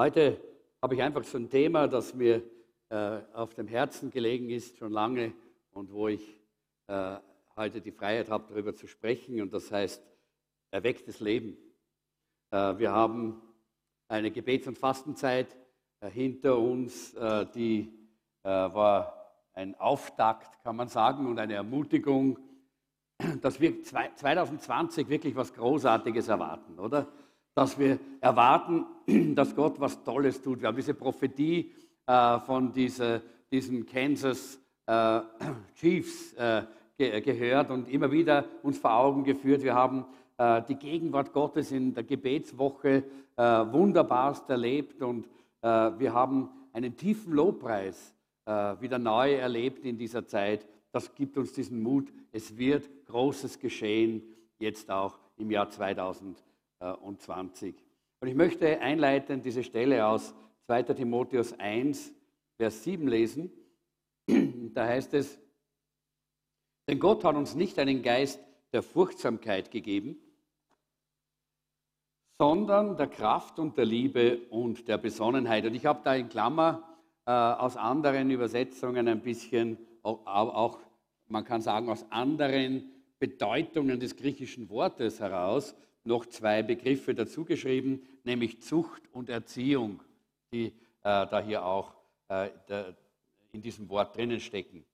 Heute habe ich einfach so ein Thema, das mir äh, auf dem Herzen gelegen ist, schon lange und wo ich äh, heute die Freiheit habe, darüber zu sprechen. Und das heißt erwecktes Leben. Äh, wir haben eine Gebets- und Fastenzeit äh, hinter uns, äh, die äh, war ein Auftakt, kann man sagen, und eine Ermutigung, dass wir 2020 wirklich was Großartiges erwarten, oder? Dass wir erwarten, dass Gott was Tolles tut. Wir haben diese Prophetie äh, von diese, diesen Kansas äh, Chiefs äh, ge gehört und immer wieder uns vor Augen geführt. Wir haben äh, die Gegenwart Gottes in der Gebetswoche äh, wunderbarst erlebt und äh, wir haben einen tiefen Lobpreis wieder neu erlebt in dieser Zeit. Das gibt uns diesen Mut. Es wird Großes geschehen, jetzt auch im Jahr 2020 und 20. Und ich möchte einleitend diese Stelle aus 2. Timotheus 1, Vers 7 lesen. Da heißt es, denn Gott hat uns nicht einen Geist der Furchtsamkeit gegeben, sondern der Kraft und der Liebe und der Besonnenheit. Und ich habe da in Klammer äh, aus anderen Übersetzungen ein bisschen, auch, auch, man kann sagen, aus anderen Bedeutungen des griechischen Wortes heraus noch zwei Begriffe dazugeschrieben, nämlich Zucht und Erziehung, die äh, da hier auch äh, der, in diesem Wort drinnen stecken.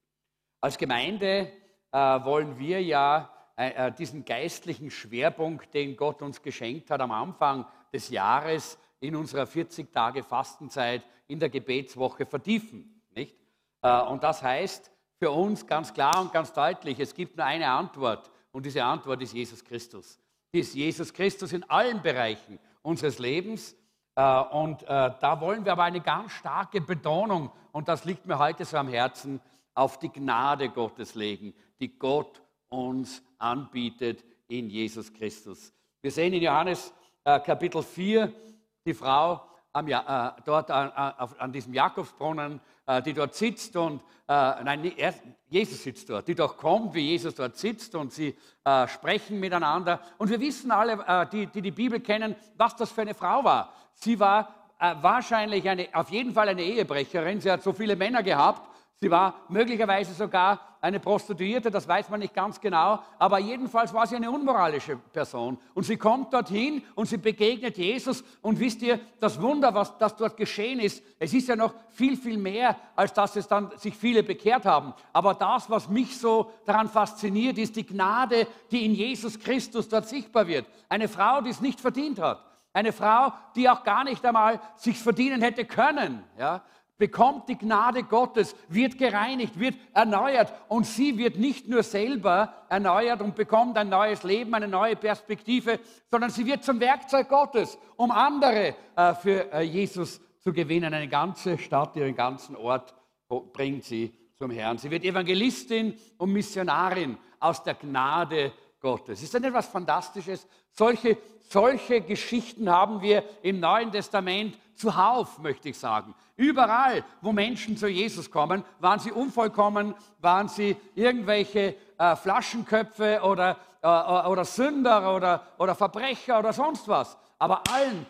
Als Gemeinde äh, wollen wir ja äh, äh, diesen geistlichen Schwerpunkt, den Gott uns geschenkt hat am Anfang des Jahres in unserer 40 Tage Fastenzeit in der Gebetswoche vertiefen. Nicht? Äh, und das heißt für uns ganz klar und ganz deutlich, es gibt nur eine Antwort und diese Antwort ist Jesus Christus ist Jesus Christus in allen Bereichen unseres Lebens. Äh, und äh, da wollen wir aber eine ganz starke Betonung, und das liegt mir heute so am Herzen, auf die Gnade Gottes legen, die Gott uns anbietet in Jesus Christus. Wir sehen in Johannes äh, Kapitel 4 die Frau dort an diesem Jakobsbrunnen, die dort sitzt und äh, nein, Jesus sitzt dort, die doch kommt, wie Jesus dort sitzt und sie äh, sprechen miteinander. Und wir wissen alle, äh, die, die, die Bibel kennen, was das für eine Frau war. Sie war äh, wahrscheinlich eine, auf jeden Fall eine Ehebrecherin. Sie hat so viele Männer gehabt Sie war möglicherweise sogar eine Prostituierte, das weiß man nicht ganz genau, aber jedenfalls war sie eine unmoralische Person. Und sie kommt dorthin und sie begegnet Jesus und wisst ihr, das Wunder, was das dort geschehen ist, es ist ja noch viel, viel mehr, als dass es dann sich viele bekehrt haben. Aber das, was mich so daran fasziniert, ist die Gnade, die in Jesus Christus dort sichtbar wird. Eine Frau, die es nicht verdient hat. Eine Frau, die auch gar nicht einmal sich verdienen hätte können. Ja? Bekommt die Gnade Gottes, wird gereinigt, wird erneuert und sie wird nicht nur selber erneuert und bekommt ein neues Leben, eine neue Perspektive, sondern sie wird zum Werkzeug Gottes, um andere äh, für äh, Jesus zu gewinnen. Eine ganze Stadt, ihren ganzen Ort bringt sie zum Herrn. Sie wird Evangelistin und Missionarin aus der Gnade Gottes. Ist das etwas Fantastisches? Solche, solche Geschichten haben wir im Neuen Testament zuhauf, möchte ich sagen. Überall, wo Menschen zu Jesus kommen, waren sie unvollkommen, waren sie irgendwelche äh, Flaschenköpfe oder, äh, äh, oder Sünder oder, oder Verbrecher oder sonst was. Aber allen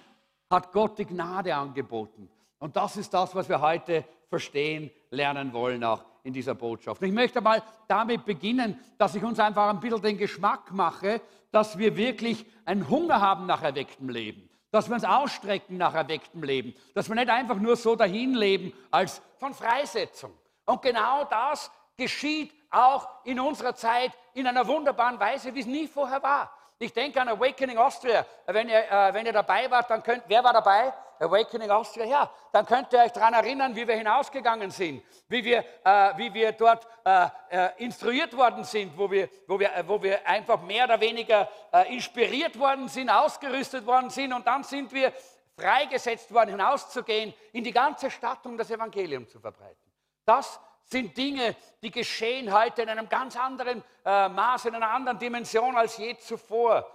hat Gott die Gnade angeboten. Und das ist das, was wir heute verstehen, lernen wollen, auch in dieser Botschaft. Ich möchte mal damit beginnen, dass ich uns einfach ein bisschen den Geschmack mache, dass wir wirklich einen Hunger haben nach erwecktem Leben dass wir uns ausstrecken nach erwecktem Leben, dass wir nicht einfach nur so dahin leben als von Freisetzung. Und genau das geschieht auch in unserer Zeit in einer wunderbaren Weise, wie es nie vorher war. Ich denke an Awakening Austria. Wenn ihr, äh, wenn ihr dabei wart, dann könnt, wer war dabei? Awakening Austria, ja. Dann könnt ihr euch daran erinnern, wie wir hinausgegangen sind, wie wir, äh, wie wir dort äh, äh instruiert worden sind, wo wir, wo, wir, äh, wo wir einfach mehr oder weniger äh, inspiriert worden sind, ausgerüstet worden sind und dann sind wir freigesetzt worden, hinauszugehen in die ganze Stadt, um das Evangelium zu verbreiten. Das sind Dinge, die geschehen heute in einem ganz anderen äh, Maß, in einer anderen Dimension als je zuvor.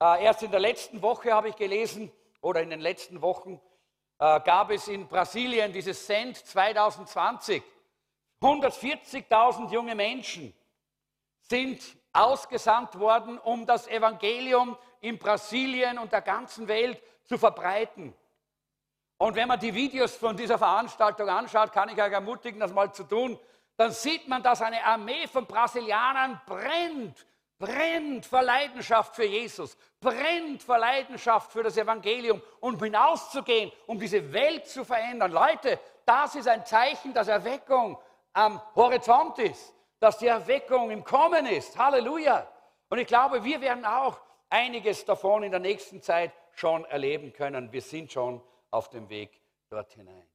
Äh, erst in der letzten Woche habe ich gelesen, oder in den letzten Wochen, äh, gab es in Brasilien dieses Cent 2020. 140.000 junge Menschen sind ausgesandt worden, um das Evangelium in Brasilien und der ganzen Welt zu verbreiten. Und wenn man die Videos von dieser Veranstaltung anschaut, kann ich euch ermutigen, das mal zu tun, dann sieht man, dass eine Armee von Brasilianern brennt, brennt vor Leidenschaft für Jesus, brennt vor Leidenschaft für das Evangelium, um hinauszugehen, um diese Welt zu verändern. Leute, das ist ein Zeichen, dass Erweckung am Horizont ist, dass die Erweckung im Kommen ist. Halleluja. Und ich glaube, wir werden auch einiges davon in der nächsten Zeit schon erleben können. Wir sind schon auf dem Weg dort hinein.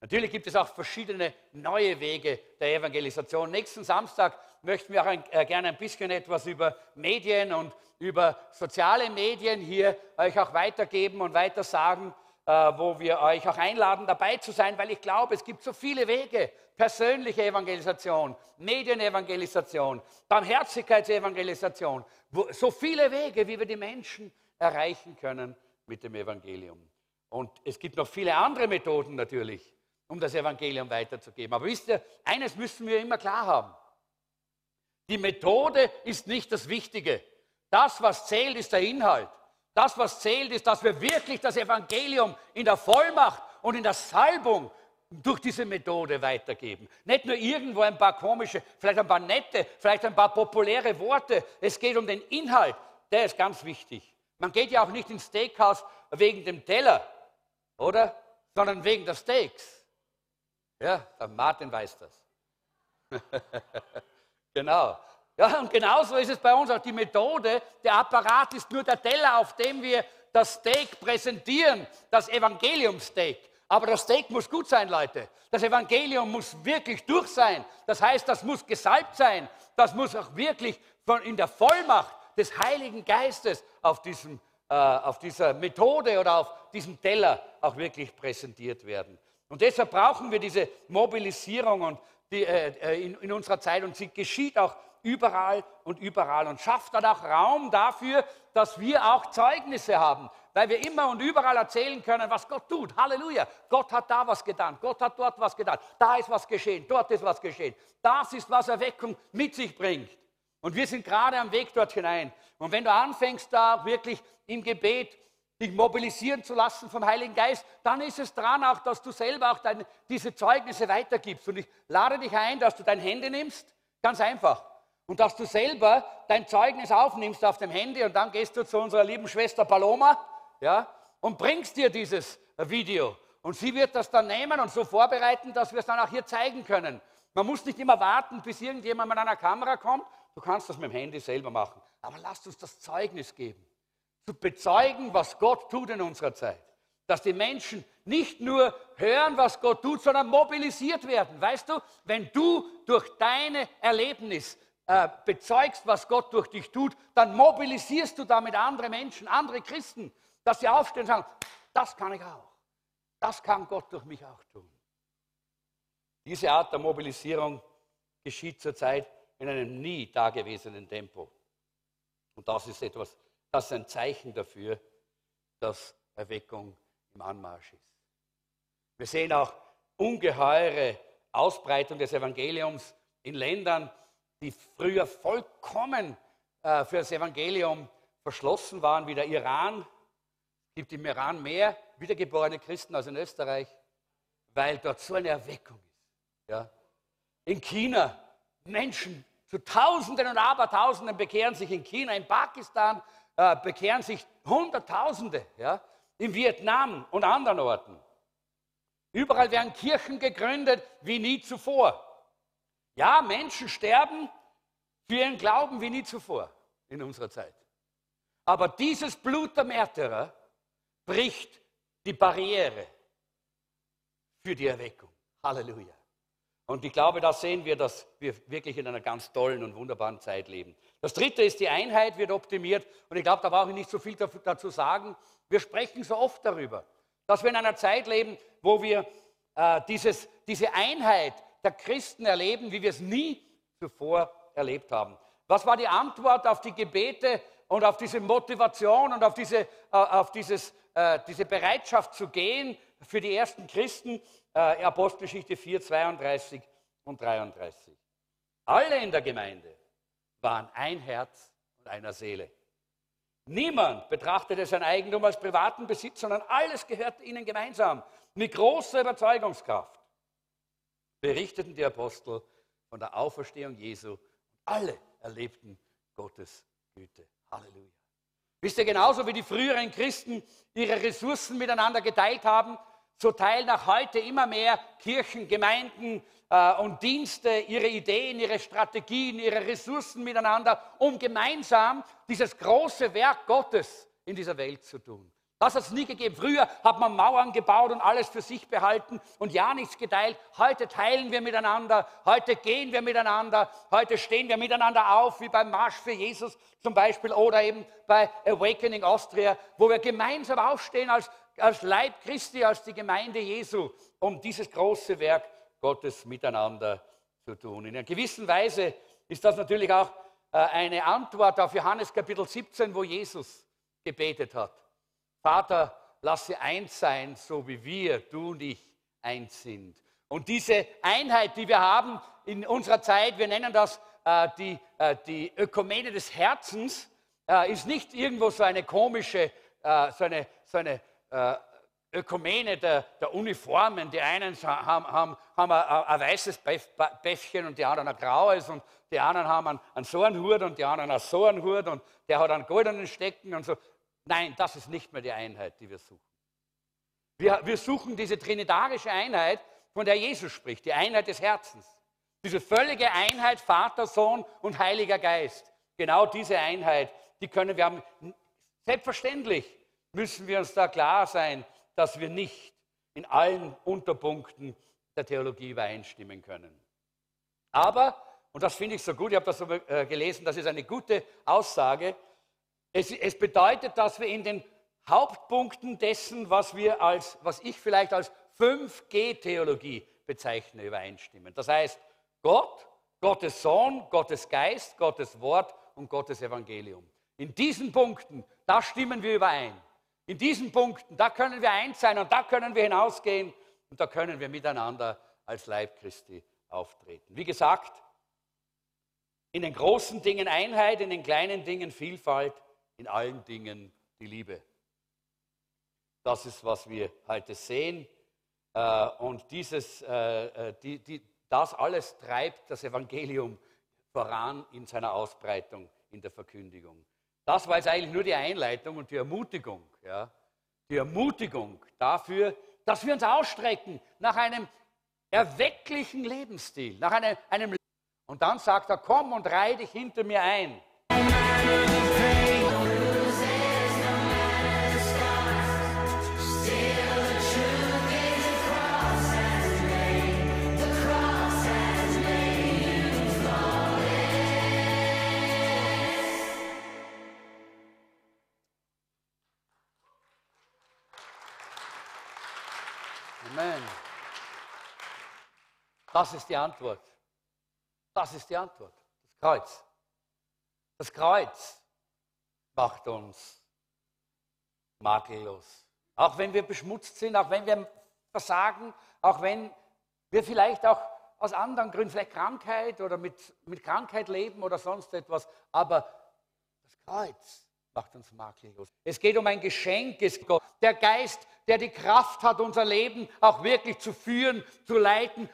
Natürlich gibt es auch verschiedene neue Wege der Evangelisation. Nächsten Samstag möchten wir auch ein, äh, gerne ein bisschen etwas über Medien und über soziale Medien hier euch auch weitergeben und weiter sagen, äh, wo wir euch auch einladen, dabei zu sein, weil ich glaube, es gibt so viele Wege. Persönliche Evangelisation, Medienevangelisation, Barmherzigkeitsevangelisation, so viele Wege, wie wir die Menschen erreichen können mit dem Evangelium. Und es gibt noch viele andere Methoden natürlich, um das Evangelium weiterzugeben. Aber wisst ihr, eines müssen wir immer klar haben. Die Methode ist nicht das Wichtige. Das, was zählt, ist der Inhalt. Das, was zählt, ist, dass wir wirklich das Evangelium in der Vollmacht und in der Salbung durch diese Methode weitergeben. Nicht nur irgendwo ein paar komische, vielleicht ein paar nette, vielleicht ein paar populäre Worte. Es geht um den Inhalt. Der ist ganz wichtig. Man geht ja auch nicht ins Steakhouse wegen dem Teller, oder? Sondern wegen der Steaks. Ja, der Martin weiß das. genau. Ja, und genauso ist es bei uns auch die Methode. Der Apparat ist nur der Teller, auf dem wir das Steak präsentieren, das Evangelium-Steak. Aber das Steak muss gut sein, Leute. Das Evangelium muss wirklich durch sein. Das heißt, das muss gesalbt sein. Das muss auch wirklich von, in der Vollmacht des Heiligen Geistes auf, diesem, äh, auf dieser Methode oder auf diesem Teller auch wirklich präsentiert werden. Und deshalb brauchen wir diese Mobilisierung und die, äh, äh, in, in unserer Zeit und sie geschieht auch überall und überall und schafft dann auch Raum dafür, dass wir auch Zeugnisse haben, weil wir immer und überall erzählen können, was Gott tut. Halleluja. Gott hat da was getan, Gott hat dort was getan, da ist was geschehen, dort ist was geschehen. Das ist, was Erweckung mit sich bringt. Und wir sind gerade am Weg dort hinein. Und wenn du anfängst, da wirklich im Gebet dich mobilisieren zu lassen vom Heiligen Geist, dann ist es dran auch, dass du selber auch deine, diese Zeugnisse weitergibst. Und ich lade dich ein, dass du dein Handy nimmst, ganz einfach. Und dass du selber dein Zeugnis aufnimmst auf dem Handy und dann gehst du zu unserer lieben Schwester Paloma ja, und bringst dir dieses Video. Und sie wird das dann nehmen und so vorbereiten, dass wir es dann auch hier zeigen können. Man muss nicht immer warten, bis irgendjemand mit einer Kamera kommt. Du kannst das mit dem Handy selber machen. Aber lasst uns das Zeugnis geben. Zu bezeugen, was Gott tut in unserer Zeit. Dass die Menschen nicht nur hören, was Gott tut, sondern mobilisiert werden. Weißt du, wenn du durch deine Erlebnis äh, bezeugst, was Gott durch dich tut, dann mobilisierst du damit andere Menschen, andere Christen, dass sie aufstehen und sagen, das kann ich auch. Das kann Gott durch mich auch tun. Diese Art der Mobilisierung geschieht zurzeit in einem nie dagewesenen Tempo. Und das ist etwas, das ist ein Zeichen dafür, dass Erweckung im Anmarsch ist. Wir sehen auch ungeheure Ausbreitung des Evangeliums in Ländern, die früher vollkommen äh, für das Evangelium verschlossen waren, wie der Iran. Es gibt im Iran mehr wiedergeborene Christen als in Österreich, weil dort so eine Erweckung ist. Ja. In China Menschen zu Tausenden und Abertausenden bekehren sich in China, in Pakistan äh, bekehren sich Hunderttausende, ja, in Vietnam und anderen Orten. Überall werden Kirchen gegründet wie nie zuvor. Ja, Menschen sterben für ihren Glauben wie nie zuvor in unserer Zeit. Aber dieses Blut der Märtyrer bricht die Barriere für die Erweckung. Halleluja. Und ich glaube, da sehen wir, dass wir wirklich in einer ganz tollen und wunderbaren Zeit leben. Das dritte ist, die Einheit wird optimiert. Und ich glaube, da brauche ich nicht so viel dazu sagen. Wir sprechen so oft darüber, dass wir in einer Zeit leben, wo wir äh, dieses, diese Einheit der Christen erleben, wie wir es nie zuvor erlebt haben. Was war die Antwort auf die Gebete und auf diese Motivation und auf diese, äh, auf dieses, äh, diese Bereitschaft zu gehen für die ersten Christen? äh, Apostelgeschichte 4, 32 und 33. Alle in der Gemeinde waren ein Herz und einer Seele. Niemand betrachtete sein Eigentum als privaten Besitz, sondern alles gehörte ihnen gemeinsam. Mit großer Überzeugungskraft berichteten die Apostel von der Auferstehung Jesu. Alle erlebten Gottes Güte. Halleluja. Wisst ihr, genauso wie die früheren Christen ihre Ressourcen miteinander geteilt haben, so teilen auch heute immer mehr Kirchen, Gemeinden äh, und Dienste ihre Ideen, ihre Strategien, ihre Ressourcen miteinander, um gemeinsam dieses große Werk Gottes in dieser Welt zu tun. Das hat es nie gegeben. Früher hat man Mauern gebaut und alles für sich behalten und ja nichts geteilt. Heute teilen wir miteinander, heute gehen wir miteinander, heute stehen wir miteinander auf, wie beim Marsch für Jesus zum Beispiel oder eben bei Awakening Austria, wo wir gemeinsam aufstehen als, als Leib Christi, als die Gemeinde Jesu, um dieses große Werk Gottes miteinander zu tun. In einer gewissen Weise ist das natürlich auch äh, eine Antwort auf Johannes Kapitel 17, wo Jesus gebetet hat. Vater, lass sie eins sein, so wie wir, du und ich, eins sind. Und diese Einheit, die wir haben in unserer Zeit, wir nennen das äh, die, äh, die Ökumene des Herzens, äh, ist nicht irgendwo so eine komische, äh, so eine, so eine äh, Ökumene der, der, Uniformen. Die einen haben, haben, haben ein, ein, weißes Bäffchen und die anderen ein graues und die anderen haben einen, einen so einen Hut und die anderen einen so einen Hut und der hat einen goldenen Stecken und so. Nein, das ist nicht mehr die Einheit, die wir suchen. Wir, wir suchen diese trinitarische Einheit, von der Jesus spricht, die Einheit des Herzens. Diese völlige Einheit Vater, Sohn und Heiliger Geist. Genau diese Einheit, die können wir haben. Selbstverständlich müssen wir uns da klar sein, dass wir nicht in allen Unterpunkten der Theologie übereinstimmen können. Aber, und das finde ich so gut, ich habe das so äh, gelesen, das ist eine gute Aussage, es, es bedeutet, dass wir in den Hauptpunkten dessen, was wir als, was ich vielleicht als 5G-Theologie bezeichne, übereinstimmen. Das heißt, Gott, Gottes Sohn, Gottes Geist, Gottes Wort und Gottes Evangelium. In diesen Punkten, da stimmen wir überein. In diesen Punkten, da können wir eins sein und da können wir hinausgehen und da können wir miteinander als Leib Christi auftreten. Wie gesagt, in den großen Dingen Einheit, in den kleinen Dingen Vielfalt, in allen Dingen die Liebe. Das ist, was wir heute sehen. Äh, und dieses, äh, äh, die, die, das alles treibt das Evangelium voran in seiner Ausbreitung, in der Verkündigung. Das war jetzt eigentlich nur die Einleitung und die Ermutigung. Ja? Die Ermutigung dafür, dass wir uns ausstrecken nach einem erwecklichen Lebensstil, nach einem, einem und dann sagt er, komm und reih dich hinter mir ein. Das ist die Antwort. Das ist die Antwort. Das Kreuz. Das Kreuz macht uns makellos. Auch wenn wir beschmutzt sind, auch wenn wir versagen, auch wenn wir vielleicht auch aus anderen Gründen, vielleicht Krankheit oder mit, mit Krankheit leben oder sonst etwas, aber das Kreuz macht uns makellos. Es geht um ein Geschenk, es Gott, der Geist, der die Kraft hat, unser Leben auch wirklich zu führen, zu leiten,